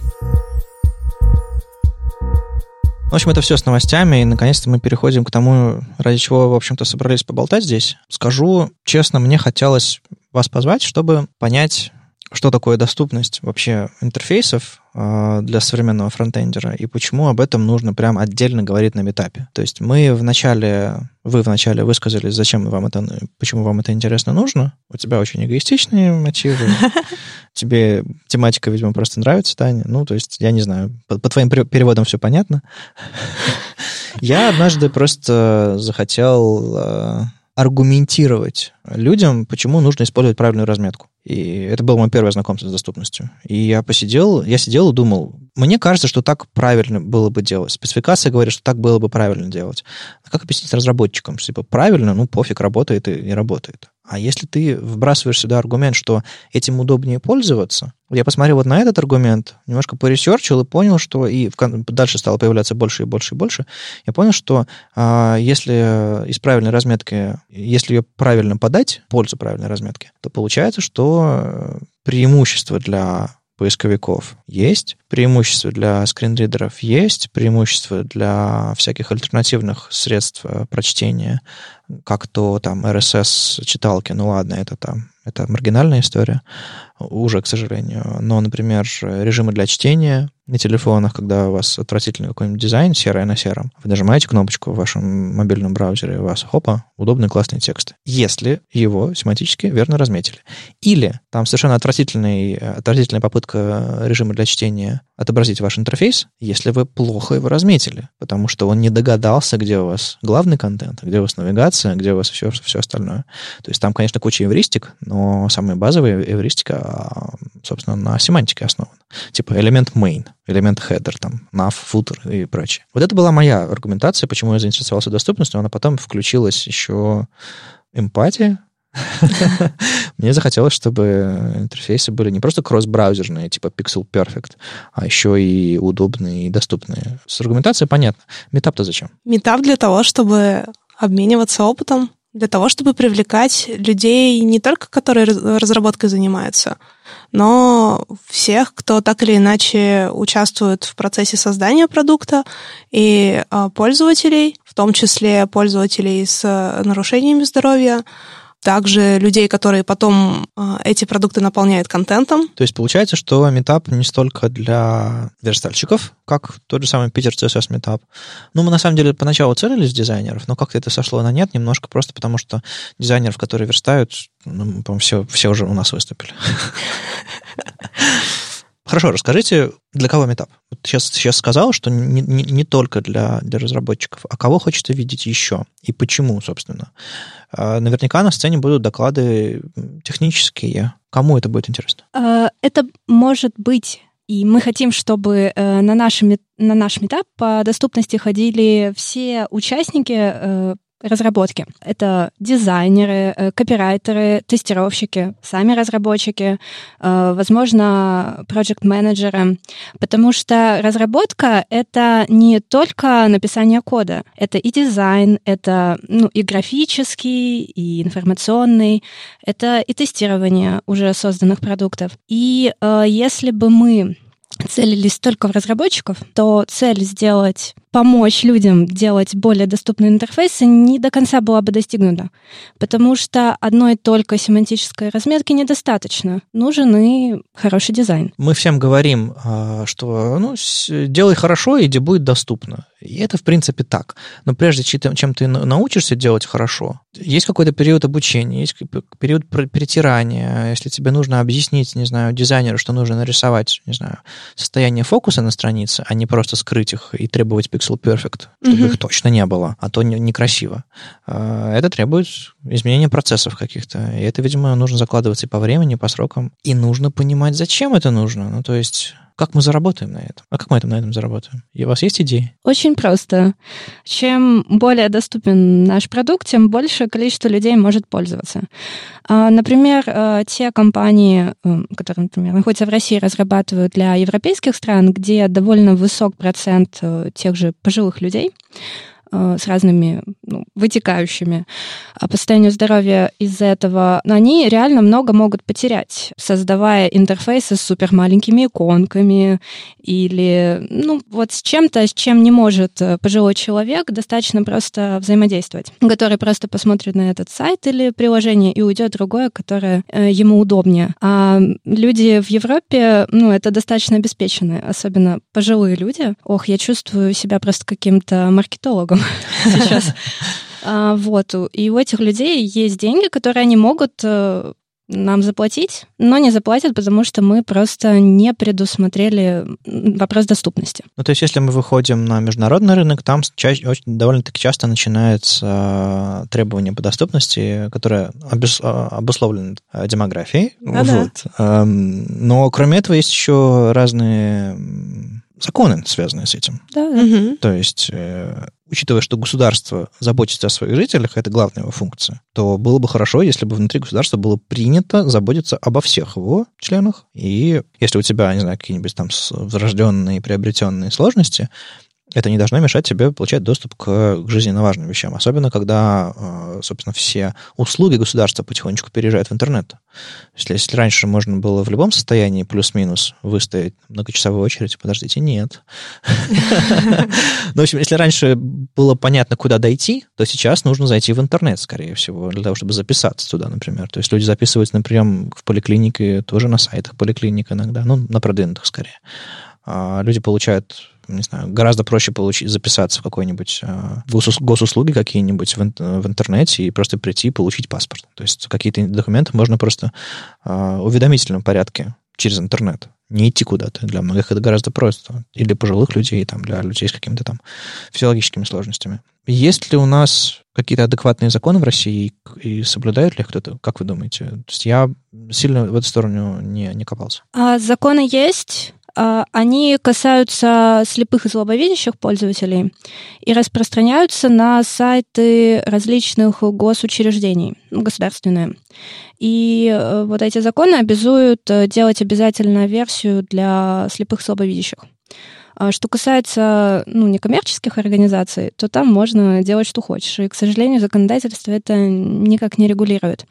В общем, это все с новостями, и наконец-то мы переходим к тому, ради чего, в общем-то, собрались поболтать здесь. Скажу честно, мне хотелось вас позвать, чтобы понять, что такое доступность вообще интерфейсов э, для современного фронтендера и почему об этом нужно прям отдельно говорить на метапе. То есть мы в начале, вы в начале высказались, зачем вам это, почему вам это интересно нужно. У тебя очень эгоистичные мотивы. Тебе тематика, видимо, просто нравится, Таня. Ну, то есть, я не знаю, по, по твоим переводам все понятно. Я однажды просто захотел э, аргументировать людям, почему нужно использовать правильную разметку. И это было мое первое знакомство с доступностью. И я посидел, я сидел и думал, мне кажется, что так правильно было бы делать. Спецификация говорит, что так было бы правильно делать. А как объяснить разработчикам, что типа правильно, ну пофиг, работает и не работает. А если ты вбрасываешь сюда аргумент, что этим удобнее пользоваться, я посмотрел вот на этот аргумент, немножко поресерчил и понял, что и дальше стало появляться больше и больше и больше. Я понял, что а, если из правильной разметки, если ее правильно подать, пользу правильной разметки, то получается, что преимущество для поисковиков. Есть, преимущества для скринридеров есть, преимущества для всяких альтернативных средств э, прочтения, как то там RSS-читалки, ну ладно, это там, это маргинальная история, уже, к сожалению. Но, например, режимы для чтения на телефонах, когда у вас отвратительный какой-нибудь дизайн, серое на сером, вы нажимаете кнопочку в вашем мобильном браузере, у вас, хопа, удобный классный текст. Если его семантически верно разметили. Или там совершенно отвратительный, отвратительная попытка режима для чтения отобразить ваш интерфейс, если вы плохо его разметили, потому что он не догадался, где у вас главный контент, где у вас навигация, где у вас все, все остальное. То есть там, конечно, куча эвристик, но самая базовая эвристика, собственно, на семантике основана. Типа элемент main, элемент header, там, nav, footer и прочее. Вот это была моя аргументация, почему я заинтересовался доступностью, она потом включилась еще эмпатия, Мне захотелось, чтобы интерфейсы были не просто кросс-браузерные, типа Pixel Perfect, а еще и удобные и доступные. С аргументацией понятно. Метап-то зачем? Метап для того, чтобы обмениваться опытом, для того, чтобы привлекать людей не только, которые разработкой занимаются, но всех, кто так или иначе участвует в процессе создания продукта, и а, пользователей, в том числе пользователей с нарушениями здоровья, также людей, которые потом э, эти продукты наполняют контентом. То есть получается, что метап не столько для верстальщиков, как тот же самый Питер CSS метап. Ну, мы на самом деле поначалу целились дизайнеров, но как-то это сошло на нет немножко просто потому, что дизайнеров, которые верстают, ну, по-моему, все, все уже у нас выступили. Хорошо, расскажите, для кого метап? Вот сейчас, сейчас сказал, что не, не, не только для, для разработчиков, а кого хочется видеть еще и почему, собственно. А, наверняка на сцене будут доклады технические. Кому это будет интересно? А, это может быть и мы хотим, чтобы э, на, нашем, на наш метап по доступности ходили все участники э, разработки. Это дизайнеры, э, копирайтеры, тестировщики, сами разработчики, э, возможно, проект-менеджеры, потому что разработка — это не только написание кода, это и дизайн, это ну, и графический, и информационный, это и тестирование уже созданных продуктов. И э, если бы мы целились только в разработчиков, то цель сделать, помочь людям делать более доступные интерфейсы не до конца была бы достигнута. Потому что одной только семантической разметки недостаточно. Нужен и хороший дизайн. Мы всем говорим, а, что ну, делай хорошо, и где будет доступно. И это, в принципе, так. Но прежде чем ты научишься делать хорошо, есть какой-то период обучения, есть период притирания. Если тебе нужно объяснить, не знаю, дизайнеру, что нужно нарисовать, не знаю, состояние фокуса на странице, а не просто скрыть их и требовать pixel perfect, чтобы mm-hmm. их точно не было, а то некрасиво. А, это требует изменения процессов каких-то. И это, видимо, нужно закладываться и по времени, и по срокам. И нужно понимать, зачем это нужно. Ну, то есть как мы заработаем на этом? А как мы на этом заработаем? И у вас есть идеи? Очень просто. Чем более доступен наш продукт, тем больше количество людей может пользоваться. А, например, э, те компании, э, которые, например, находятся в России, разрабатывают для европейских стран, где довольно высок процент э, тех же пожилых людей, с разными ну, вытекающими по состоянию здоровья из-за этого, они реально много могут потерять, создавая интерфейсы с супер маленькими иконками или ну, вот с чем-то, с чем не может э, пожилой человек достаточно просто взаимодействовать, который просто посмотрит на этот сайт или приложение и уйдет другое, которое э, ему удобнее. А люди в Европе, ну, это достаточно обеспеченные, особенно пожилые люди. Ох, я чувствую себя просто каким-то маркетологом сейчас. А, вот. И у этих людей есть деньги, которые они могут э, нам заплатить, но не заплатят, потому что мы просто не предусмотрели вопрос доступности. Ну, то есть, если мы выходим на международный рынок, там чаще, очень, довольно-таки часто начинается требование по доступности, которое обес, а, обусловлено демографией. Да, вот. да. Но кроме этого есть еще разные законы, связанные с этим. Да, да. Угу. То есть, э, учитывая, что государство заботится о своих жителях, это главная его функция, то было бы хорошо, если бы внутри государства было принято заботиться обо всех его членах. И если у тебя, не знаю, какие-нибудь там врожденные, приобретенные сложности, это не должно мешать тебе получать доступ к жизненно важным вещам, особенно когда, э, собственно, все услуги государства потихонечку переезжают в интернет. Если, если раньше можно было в любом состоянии плюс-минус выстоять многочасовую очередь, подождите, нет. Ну, в общем, если раньше было понятно, куда дойти, то сейчас нужно зайти в интернет, скорее всего, для того, чтобы записаться туда, например. То есть люди записываются на прием в поликлинике тоже на сайтах поликлиник иногда, ну, на продвинутых скорее. А люди получают не знаю, гораздо проще получить, записаться в какой-нибудь э, госуслуги какие-нибудь в, интернете и просто прийти и получить паспорт. То есть какие-то документы можно просто э, в уведомительном порядке через интернет. Не идти куда-то. Для многих это гораздо проще. Или пожилых людей, там, для людей с какими-то там физиологическими сложностями. Есть ли у нас какие-то адекватные законы в России и соблюдают ли кто-то? Как вы думаете? То есть я сильно в эту сторону не, не копался. А, законы есть. А, они касаются слепых и слабовидящих пользователей и распространяются на сайты различных госучреждений, государственные. И э, вот эти законы обязуют э, делать обязательно версию для слепых и слабовидящих. А что касается ну, некоммерческих организаций, то там можно делать, что хочешь. И, к сожалению, законодательство это никак не регулирует.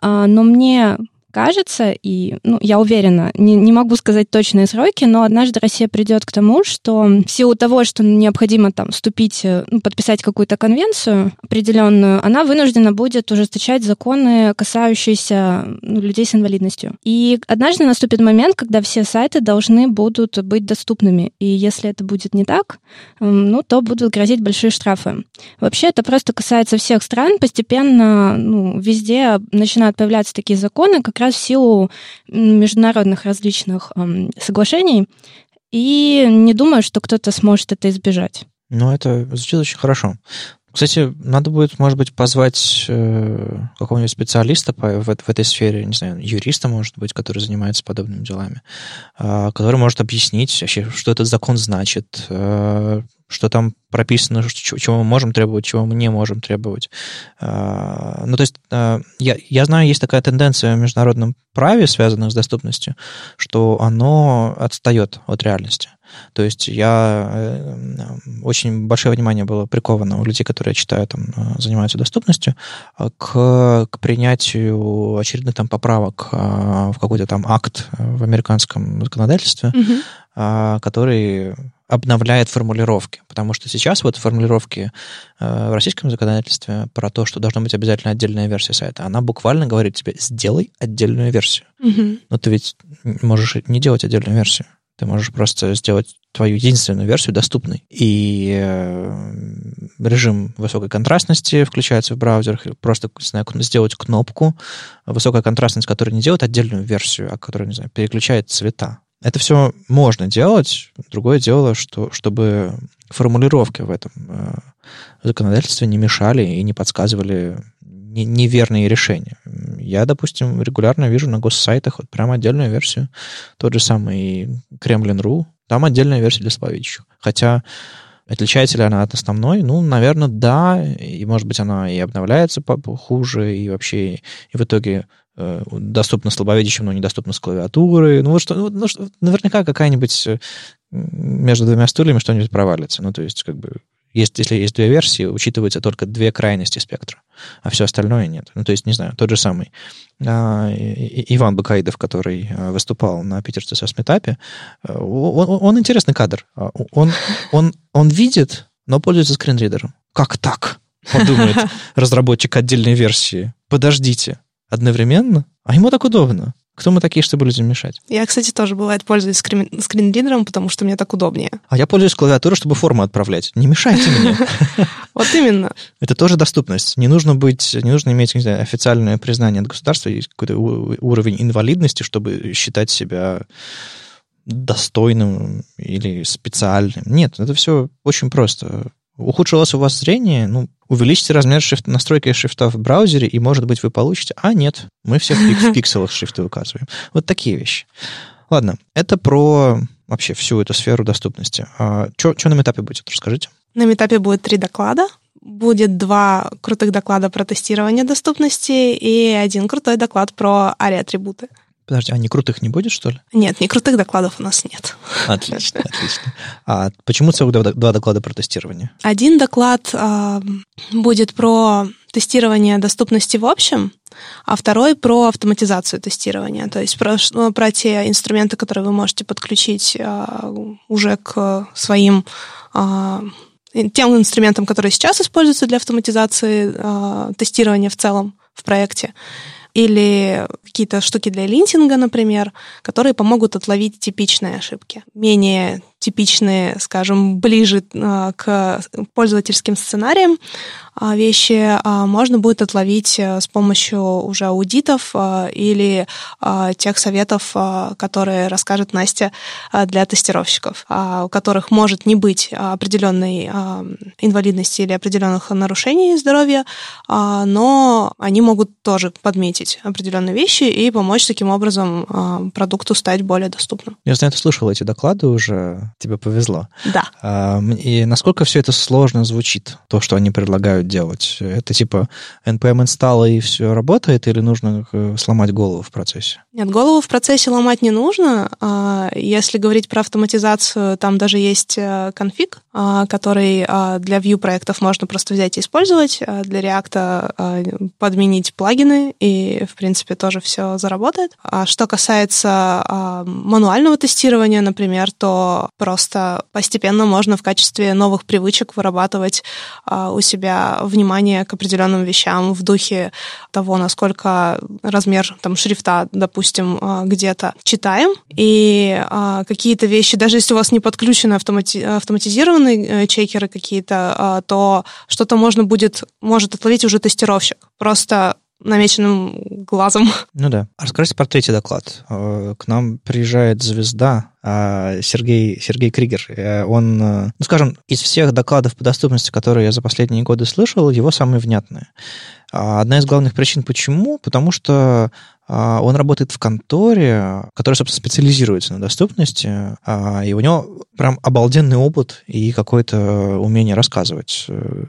А, но мне кажется, и ну, я уверена, не, не могу сказать точные сроки, но однажды Россия придет к тому, что в силу того, что необходимо там вступить, э, ну, подписать какую-то конвенцию определенную, она вынуждена будет ужесточать законы, касающиеся ну, людей с инвалидностью. И однажды наступит момент, когда все сайты должны будут быть доступными. И если это будет не так, ну, то будут грозить большие штрафы. Вообще это просто касается всех стран. Постепенно ну, везде начинают появляться такие законы, как раз в силу международных различных соглашений, и не думаю, что кто-то сможет это избежать. Ну, это звучит очень хорошо. Кстати, надо будет, может быть, позвать э, какого-нибудь специалиста по, в, в этой сфере, не знаю, юриста, может быть, который занимается подобными делами, э, который может объяснить вообще, что этот закон значит, э, что там прописано, чего мы можем требовать, чего мы не можем требовать. А, ну, то есть а, я, я знаю, есть такая тенденция в международном праве, связанном с доступностью, что оно отстает от реальности. То есть я э, очень большое внимание было приковано у людей, которые, я читаю, там, занимаются доступностью, к, к принятию очередных там поправок а, в какой-то там акт в американском законодательстве, mm-hmm. который обновляет формулировки. Потому что сейчас вот формулировки э, в российском законодательстве про то, что должна быть обязательно отдельная версия сайта, она буквально говорит тебе, сделай отдельную версию. Угу. Но ты ведь можешь не делать отдельную версию. Ты можешь просто сделать твою единственную версию доступной. И э, режим высокой контрастности включается в браузерах. Просто, не знаю, сделать кнопку высокая контрастность, которая не делает отдельную версию, а которая, не знаю, переключает цвета. Это все можно делать. Другое дело, что, чтобы формулировки в этом э, законодательстве не мешали и не подсказывали неверные решения. Я, допустим, регулярно вижу на госсайтах вот прямо отдельную версию. Тот же самый Kremlin.ru, там отдельная версия для славящих. Хотя отличается ли она от основной? Ну, наверное, да. И, может быть, она и обновляется хуже, и вообще и в итоге э, слабовидящим, но недоступна с клавиатуры. Ну, вот что, ну, ну, наверняка какая-нибудь между двумя стульями что-нибудь провалится. Ну, то есть, как бы, есть, если есть две версии, учитываются только две крайности спектра, а все остальное нет. Ну, то есть, не знаю, тот же самый а, Иван Бакаидов, который а, выступал на Питер CSS метапе, а, он, он интересный кадр. А, он, он, он видит, но пользуется скринридером. Как так? Он думает, разработчик отдельной версии. Подождите, одновременно? А ему так удобно. Кто мы такие, чтобы людям мешать? Я, кстати, тоже бывает пользуюсь скрин скринридером, потому что мне так удобнее. А я пользуюсь клавиатурой, чтобы форму отправлять. Не мешайте мне. Вот именно. Это тоже доступность. Не нужно быть, не нужно иметь, не знаю, официальное признание от государства, есть какой-то уровень инвалидности, чтобы считать себя достойным или специальным. Нет, это все очень просто. Ухудшилось у вас зрение, ну, увеличьте размер шрифт, настройки шрифта в браузере, и, может быть, вы получите... А, нет, мы все в пикселах шрифты указываем. Вот такие вещи. Ладно, это про вообще всю эту сферу доступности. А что на метапе будет, расскажите? На метапе будет три доклада. Будет два крутых доклада про тестирование доступности и один крутой доклад про ари-атрибуты. Подожди, а не крутых не будет, что ли? Нет, не крутых докладов у нас нет. Отлично, отлично. А почему целых два доклада про тестирование? Один доклад э, будет про тестирование доступности в общем, а второй про автоматизацию тестирования, то есть про, ну, про те инструменты, которые вы можете подключить э, уже к своим э, тем инструментам, которые сейчас используются для автоматизации э, тестирования в целом в проекте или какие-то штуки для линтинга, например, которые помогут отловить типичные ошибки. Менее типичные, скажем, ближе а, к пользовательским сценариям а, вещи а, можно будет отловить э, с помощью уже аудитов или тех советов, которые расскажет Настя для тестировщиков, у которых может не быть определенной инвалидности или определенных нарушений здоровья, но они могут тоже подметить определенные вещи и помочь таким образом продукту стать более доступным. Я знаю, ты слышал эти доклады уже тебе повезло. Да. И насколько все это сложно звучит, то, что они предлагают делать? Это типа NPM install и все работает, или нужно э, сломать голову в процессе? Нет, голову в процессе ломать не нужно. А, если говорить про автоматизацию, там даже есть э, конфиг, который а, для Vue проектов можно просто взять и использовать, для React подменить плагины, и, в принципе, тоже все заработает. А что касается мануального тестирования, например, то просто постепенно можно в качестве новых привычек вырабатывать у себя внимание к определенным вещам в духе того, насколько размер там, шрифта, допустим, где-то читаем, и какие-то вещи, даже если у вас не подключены автомати- автоматизированные э, чекеры какие-то, то что-то можно будет, может отловить уже тестировщик. Просто намеченным глазом. Ну да. Расскажите про третий доклад. Э, к нам приезжает звезда а, Сергей, Сергей Кригер. Э, он, ну скажем, из всех докладов по доступности, которые я за последние годы слышал, его самые внятные. А одна из главных причин почему? Потому что а, он работает в конторе, которая, собственно, специализируется на доступности, а, и у него прям обалденный опыт и какое-то умение рассказывать.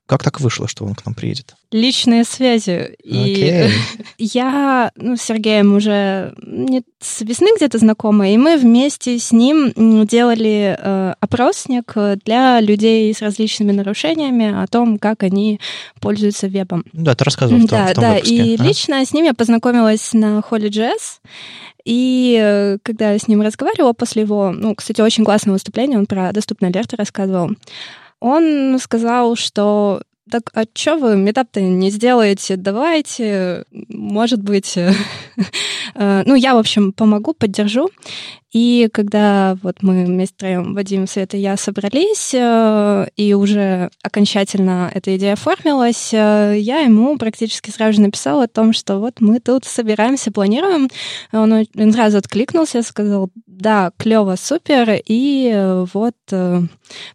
Как так вышло, что он к нам приедет? Личные связи. Okay. И я ну, с Сергеем уже не с весны где-то знакома, и мы вместе с ним делали э, опросник для людей с различными нарушениями о том, как они пользуются вебом. Да, ты рассказывал в том, да, в том да, выпуске. и а? лично с ним я познакомилась на HolyJS, и э, когда я с ним разговаривала после его, ну, кстати, очень классное выступление, он про доступные алерты рассказывал, он сказал, что так, а что вы метап-то не сделаете? Давайте, может быть... Э, ну, я, в общем, помогу, поддержу. И когда вот мы вместе втроем, Вадим, Света и я собрались, э, и уже окончательно эта идея оформилась, э, я ему практически сразу же написала о том, что вот мы тут собираемся, планируем. Он, он сразу откликнулся, сказал, да, клево, супер, и э, вот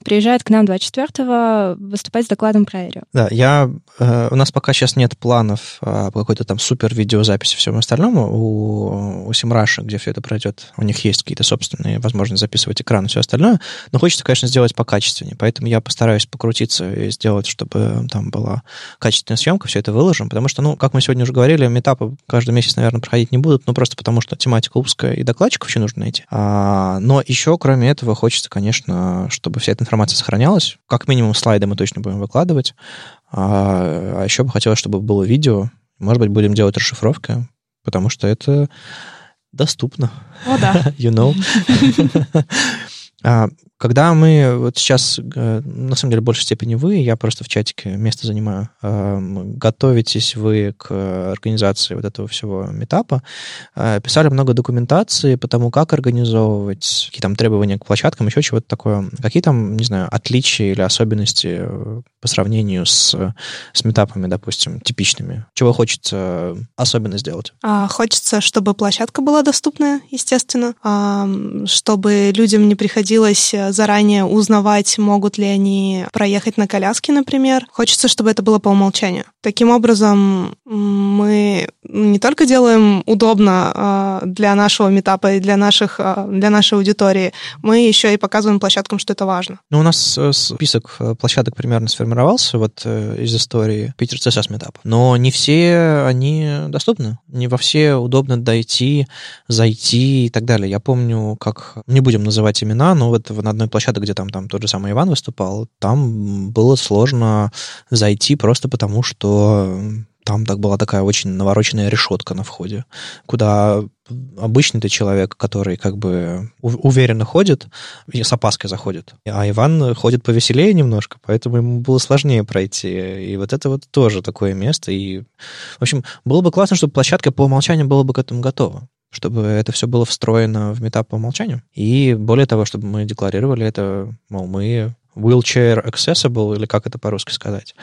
приезжает к нам 24-го выступать с докладом про Aero. Да, я, у нас пока сейчас нет планов по какой-то там супер видеозаписи и всему остальному. У, у Simrush, где все это пройдет, у них есть какие-то собственные возможности записывать экран и все остальное, но хочется, конечно, сделать покачественнее, поэтому я постараюсь покрутиться и сделать, чтобы там была качественная съемка, все это выложим, потому что, ну, как мы сегодня уже говорили, метапы каждый месяц, наверное, проходить не будут, ну, просто потому что тематика узкая и докладчиков еще нужно найти. А, но еще, кроме этого, хочется, конечно, чтобы вся эта информация сохранялась, как минимум слайды мы точно будем выкладывать, а, а еще бы хотелось, чтобы было видео, может быть, будем делать расшифровки, потому что это доступно. О, да. You know. А, когда мы вот сейчас, э, на самом деле, в большей степени вы, я просто в чатике место занимаю, готовитесь вы к организации вот этого всего метапа, э, писали много документации по тому, как организовывать, какие там требования к площадкам, еще чего-то такое. Какие там, не знаю, отличия или особенности э, по сравнению с, с метапами, допустим, типичными? Чего хочется особенно сделать? А, хочется, чтобы площадка была доступная, естественно, чтобы людям не приходилось заранее узнавать, могут ли они проехать на коляске, например. Хочется, чтобы это было по умолчанию. Таким образом, мы не только делаем удобно а, для нашего метапа и для, наших, а, для нашей аудитории, мы еще и показываем площадкам, что это важно. Ну, у нас э, список э, площадок примерно сформировался вот э, из истории Питер CSS метап. Но не все они доступны. Не во все удобно дойти, зайти и так далее. Я помню, как... Не будем называть имена, но вот на одной площадке, где там, там тот же самый Иван выступал, там было сложно зайти просто потому, что там так была такая очень навороченная решетка на входе, куда обычный-то человек, который как бы уверенно ходит, и с опаской заходит. А Иван ходит повеселее немножко, поэтому ему было сложнее пройти. И вот это вот тоже такое место. И, в общем, было бы классно, чтобы площадка по умолчанию была бы к этому готова чтобы это все было встроено в метап по умолчанию. И более того, чтобы мы декларировали это, мол, мы wheelchair accessible, или как это по-русски сказать.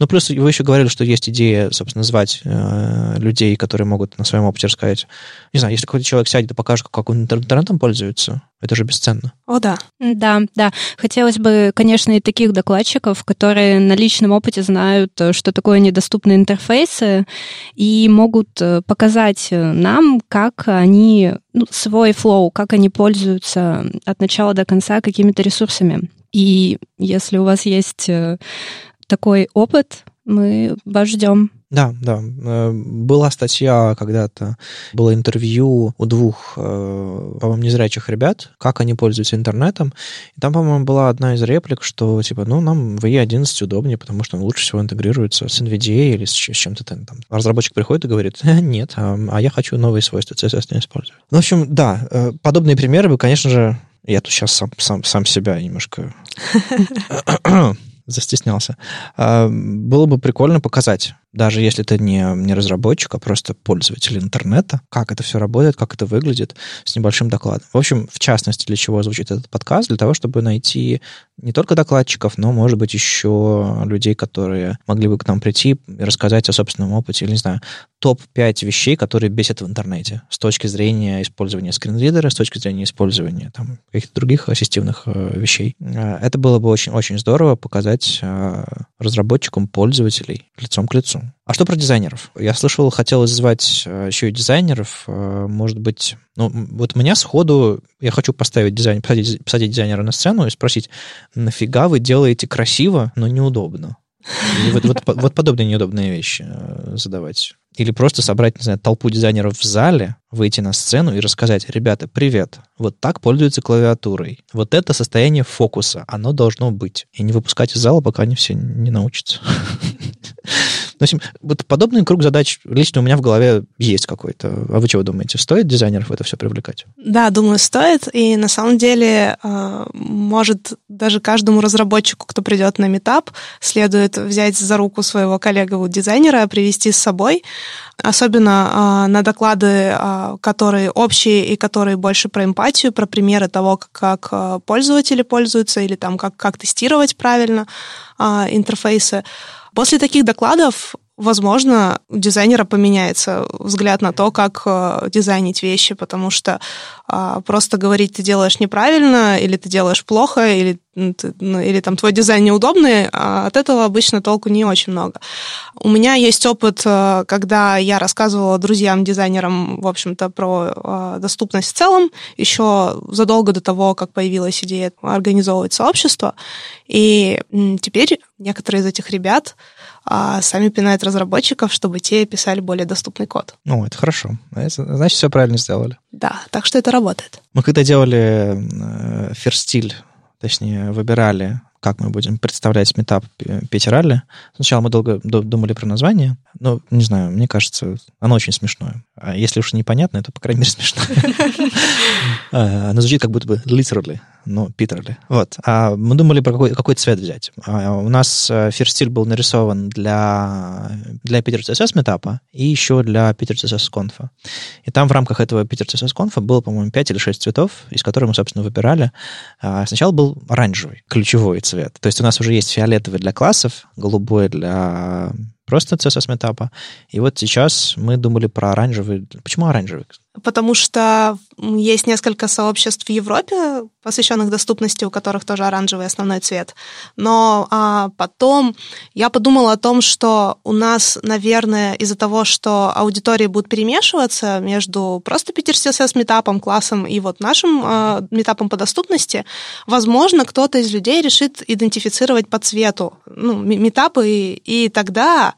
Ну, плюс вы еще говорили, что есть идея, собственно, звать э, людей, которые могут на своем опыте рассказать. Не знаю, если какой-то человек сядет и покажет, как он интернетом пользуется, это же бесценно. О, да. Да, да. Хотелось бы, конечно, и таких докладчиков, которые на личном опыте знают, э, что такое недоступные интерфейсы, и могут э, показать нам, как они, ну, свой флоу, как они пользуются от начала до конца какими-то ресурсами. И если у вас есть э, такой опыт, мы вас ждем. Да, да. Э, была статья когда-то, было интервью у двух, э, по-моему, незрячих ребят, как они пользуются интернетом. И там, по-моему, была одна из реплик, что, типа, ну, нам в E11 удобнее, потому что он лучше всего интегрируется с NVDA или с чем-то там. Разработчик приходит и говорит, э, нет, а, а я хочу новые свойства CSS не использовать. Ну, в общем, да, подобные примеры бы, конечно же, я тут сейчас сам, сам, сам себя немножко застеснялся. Было бы прикольно показать даже если ты не, не разработчик, а просто пользователь интернета, как это все работает, как это выглядит, с небольшим докладом. В общем, в частности, для чего звучит этот подкаст? Для того, чтобы найти не только докладчиков, но, может быть, еще людей, которые могли бы к нам прийти и рассказать о собственном опыте, или, не знаю, топ-5 вещей, которые бесят в интернете с точки зрения использования скринридера, с точки зрения использования там, каких-то других ассистивных э, вещей. Э, это было бы очень-очень здорово показать э, разработчикам, пользователей лицом к лицу. А что про дизайнеров? Я слышал, хотелось звать э, еще и дизайнеров. Э, может быть, ну, вот меня сходу, я хочу поставить дизайн, посадить, посадить дизайнера на сцену и спросить, нафига вы делаете красиво, но неудобно? И вот, вот, вот подобные неудобные вещи э, задавать. Или просто собрать, не знаю, толпу дизайнеров в зале, выйти на сцену и рассказать, ребята, привет, вот так пользуются клавиатурой. Вот это состояние фокуса, оно должно быть. И не выпускать из зала, пока они все не научатся. В общем, вот подобный круг задач лично у меня в голове есть какой-то. А вы чего думаете? Стоит дизайнеров в это все привлекать? Да, думаю, стоит. И на самом деле, а, может, даже каждому разработчику, кто придет на метап, следует взять за руку своего коллегу-дизайнера, привести с собой, особенно на доклады, которые общие и которые больше про эмпатию, про примеры того, как, как пользователи пользуются или там как, как тестировать правильно интерфейсы. После таких докладов возможно, у дизайнера поменяется взгляд на то, как э, дизайнить вещи, потому что э, просто говорить ты делаешь неправильно, или ты делаешь плохо, или, ну, или там твой дизайн неудобный, а от этого обычно толку не очень много. У меня есть опыт, э, когда я рассказывала друзьям-дизайнерам, в общем-то, про э, доступность в целом, еще задолго до того, как появилась идея организовывать сообщество. И теперь некоторые из этих ребят а сами пинают разработчиков, чтобы те писали более доступный код. Ну, это хорошо. Значит, все правильно сделали. Да, так что это работает. Мы когда делали ферстиль, э, точнее, выбирали как мы будем представлять метап Петералли. Сначала мы долго думали про название, но, не знаю, мне кажется, оно очень смешное. А если уж непонятно, то, по крайней мере, смешно. А, оно звучит как будто бы literally, но Питерли. Вот. А мы думали, про какой, какой цвет взять. А у нас ферстиль был нарисован для, для Питер CSS метапа и еще для Питер CSS конфа. И там в рамках этого Питер CSS конфа было, по-моему, 5 или 6 цветов, из которых мы, собственно, выбирали. Сначала был оранжевый, ключевой цвет цвет. То есть у нас уже есть фиолетовый для классов, голубой для просто CSS метапа. И вот сейчас мы думали про оранжевый. Почему оранжевый? потому что есть несколько сообществ в Европе, посвященных доступности, у которых тоже оранжевый основной цвет. Но а, потом я подумала о том, что у нас, наверное, из-за того, что аудитории будут перемешиваться между просто Питер CSS метапом, классом и вот нашим а, метапом по доступности, возможно, кто-то из людей решит идентифицировать по цвету ну, метапы, и, и тогда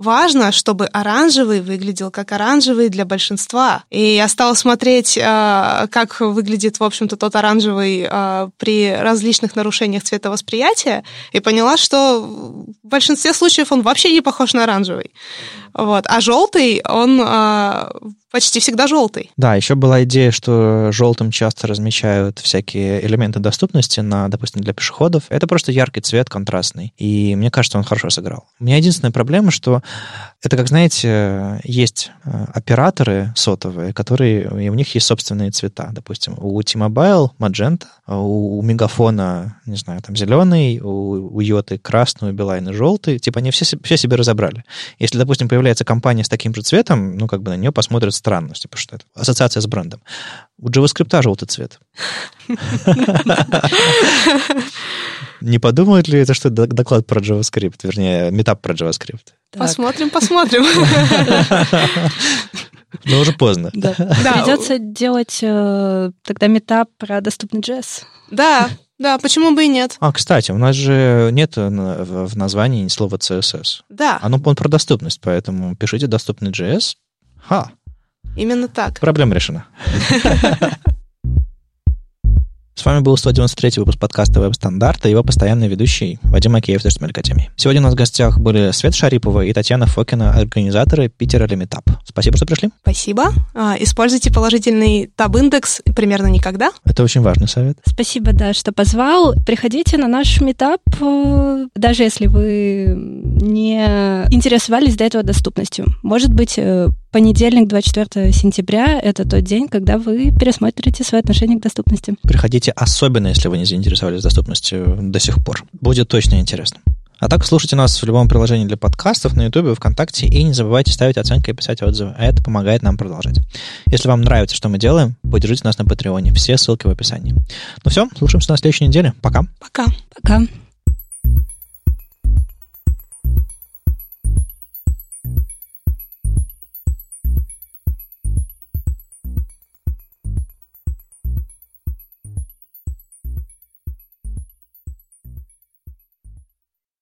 важно, чтобы оранжевый выглядел как оранжевый для большинства. И я стала смотреть, а, как выглядит, в общем-то, тот оранжевый а, при различных нарушениях цветовосприятия, и поняла, что в большинстве случаев он вообще не похож на оранжевый. Вот. А желтый, он а, почти всегда желтый. Да, еще была идея, что желтым часто размещают всякие элементы доступности на, допустим, для пешеходов. Это просто яркий цвет, контрастный. И мне кажется, он хорошо сыграл. У меня единственная проблема, что это, как знаете, есть э, операторы сотовые, которые, и у них есть собственные цвета. Допустим, у T-Mobile magenta, у, у Мегафона, не знаю, там зеленый, у, у Йоты красный, у Билайна желтый. Типа они все, все себе разобрали. Если, допустим, появляется компания с таким же цветом, ну, как бы на нее посмотрят странно, типа, что это ассоциация с брендом. У JavaScript желтый цвет. Не подумают ли это, что доклад про JavaScript, вернее, метап про JavaScript? Посмотрим, посмотрим. Но уже поздно. Да. Придется делать э, тогда митап про доступный JS. Да, да, почему бы и нет? А, кстати, у нас же нет в названии ни слова CSS. Да. Оно он про доступность, поэтому пишите доступный JS. Ха, Именно так. Проблема решена. С вами был 193 выпуск подкаста «Веб-стандарты» и его постоянный ведущий Вадим Макеев из Академии. Сегодня у нас в гостях были Света Шарипова и Татьяна Фокина, организаторы Pitera11y Meetup. Спасибо, что пришли. Спасибо. А, используйте положительный таб-индекс примерно никогда. Это очень важный совет. Спасибо, да, что позвал. Приходите на наш метап, э, даже если вы не интересовались до этого доступностью. Может быть, э, понедельник, 24 сентября, это тот день, когда вы пересмотрите свои отношения к доступности. Приходите, особенно если вы не заинтересовались доступностью до сих пор. Будет точно интересно. А так слушайте нас в любом приложении для подкастов, на YouTube, ВКонтакте, и не забывайте ставить оценки и писать отзывы. Это помогает нам продолжать. Если вам нравится, что мы делаем, поддержите нас на Патреоне. Все ссылки в описании. Ну все, слушаемся на следующей неделе. Пока. Пока. Пока.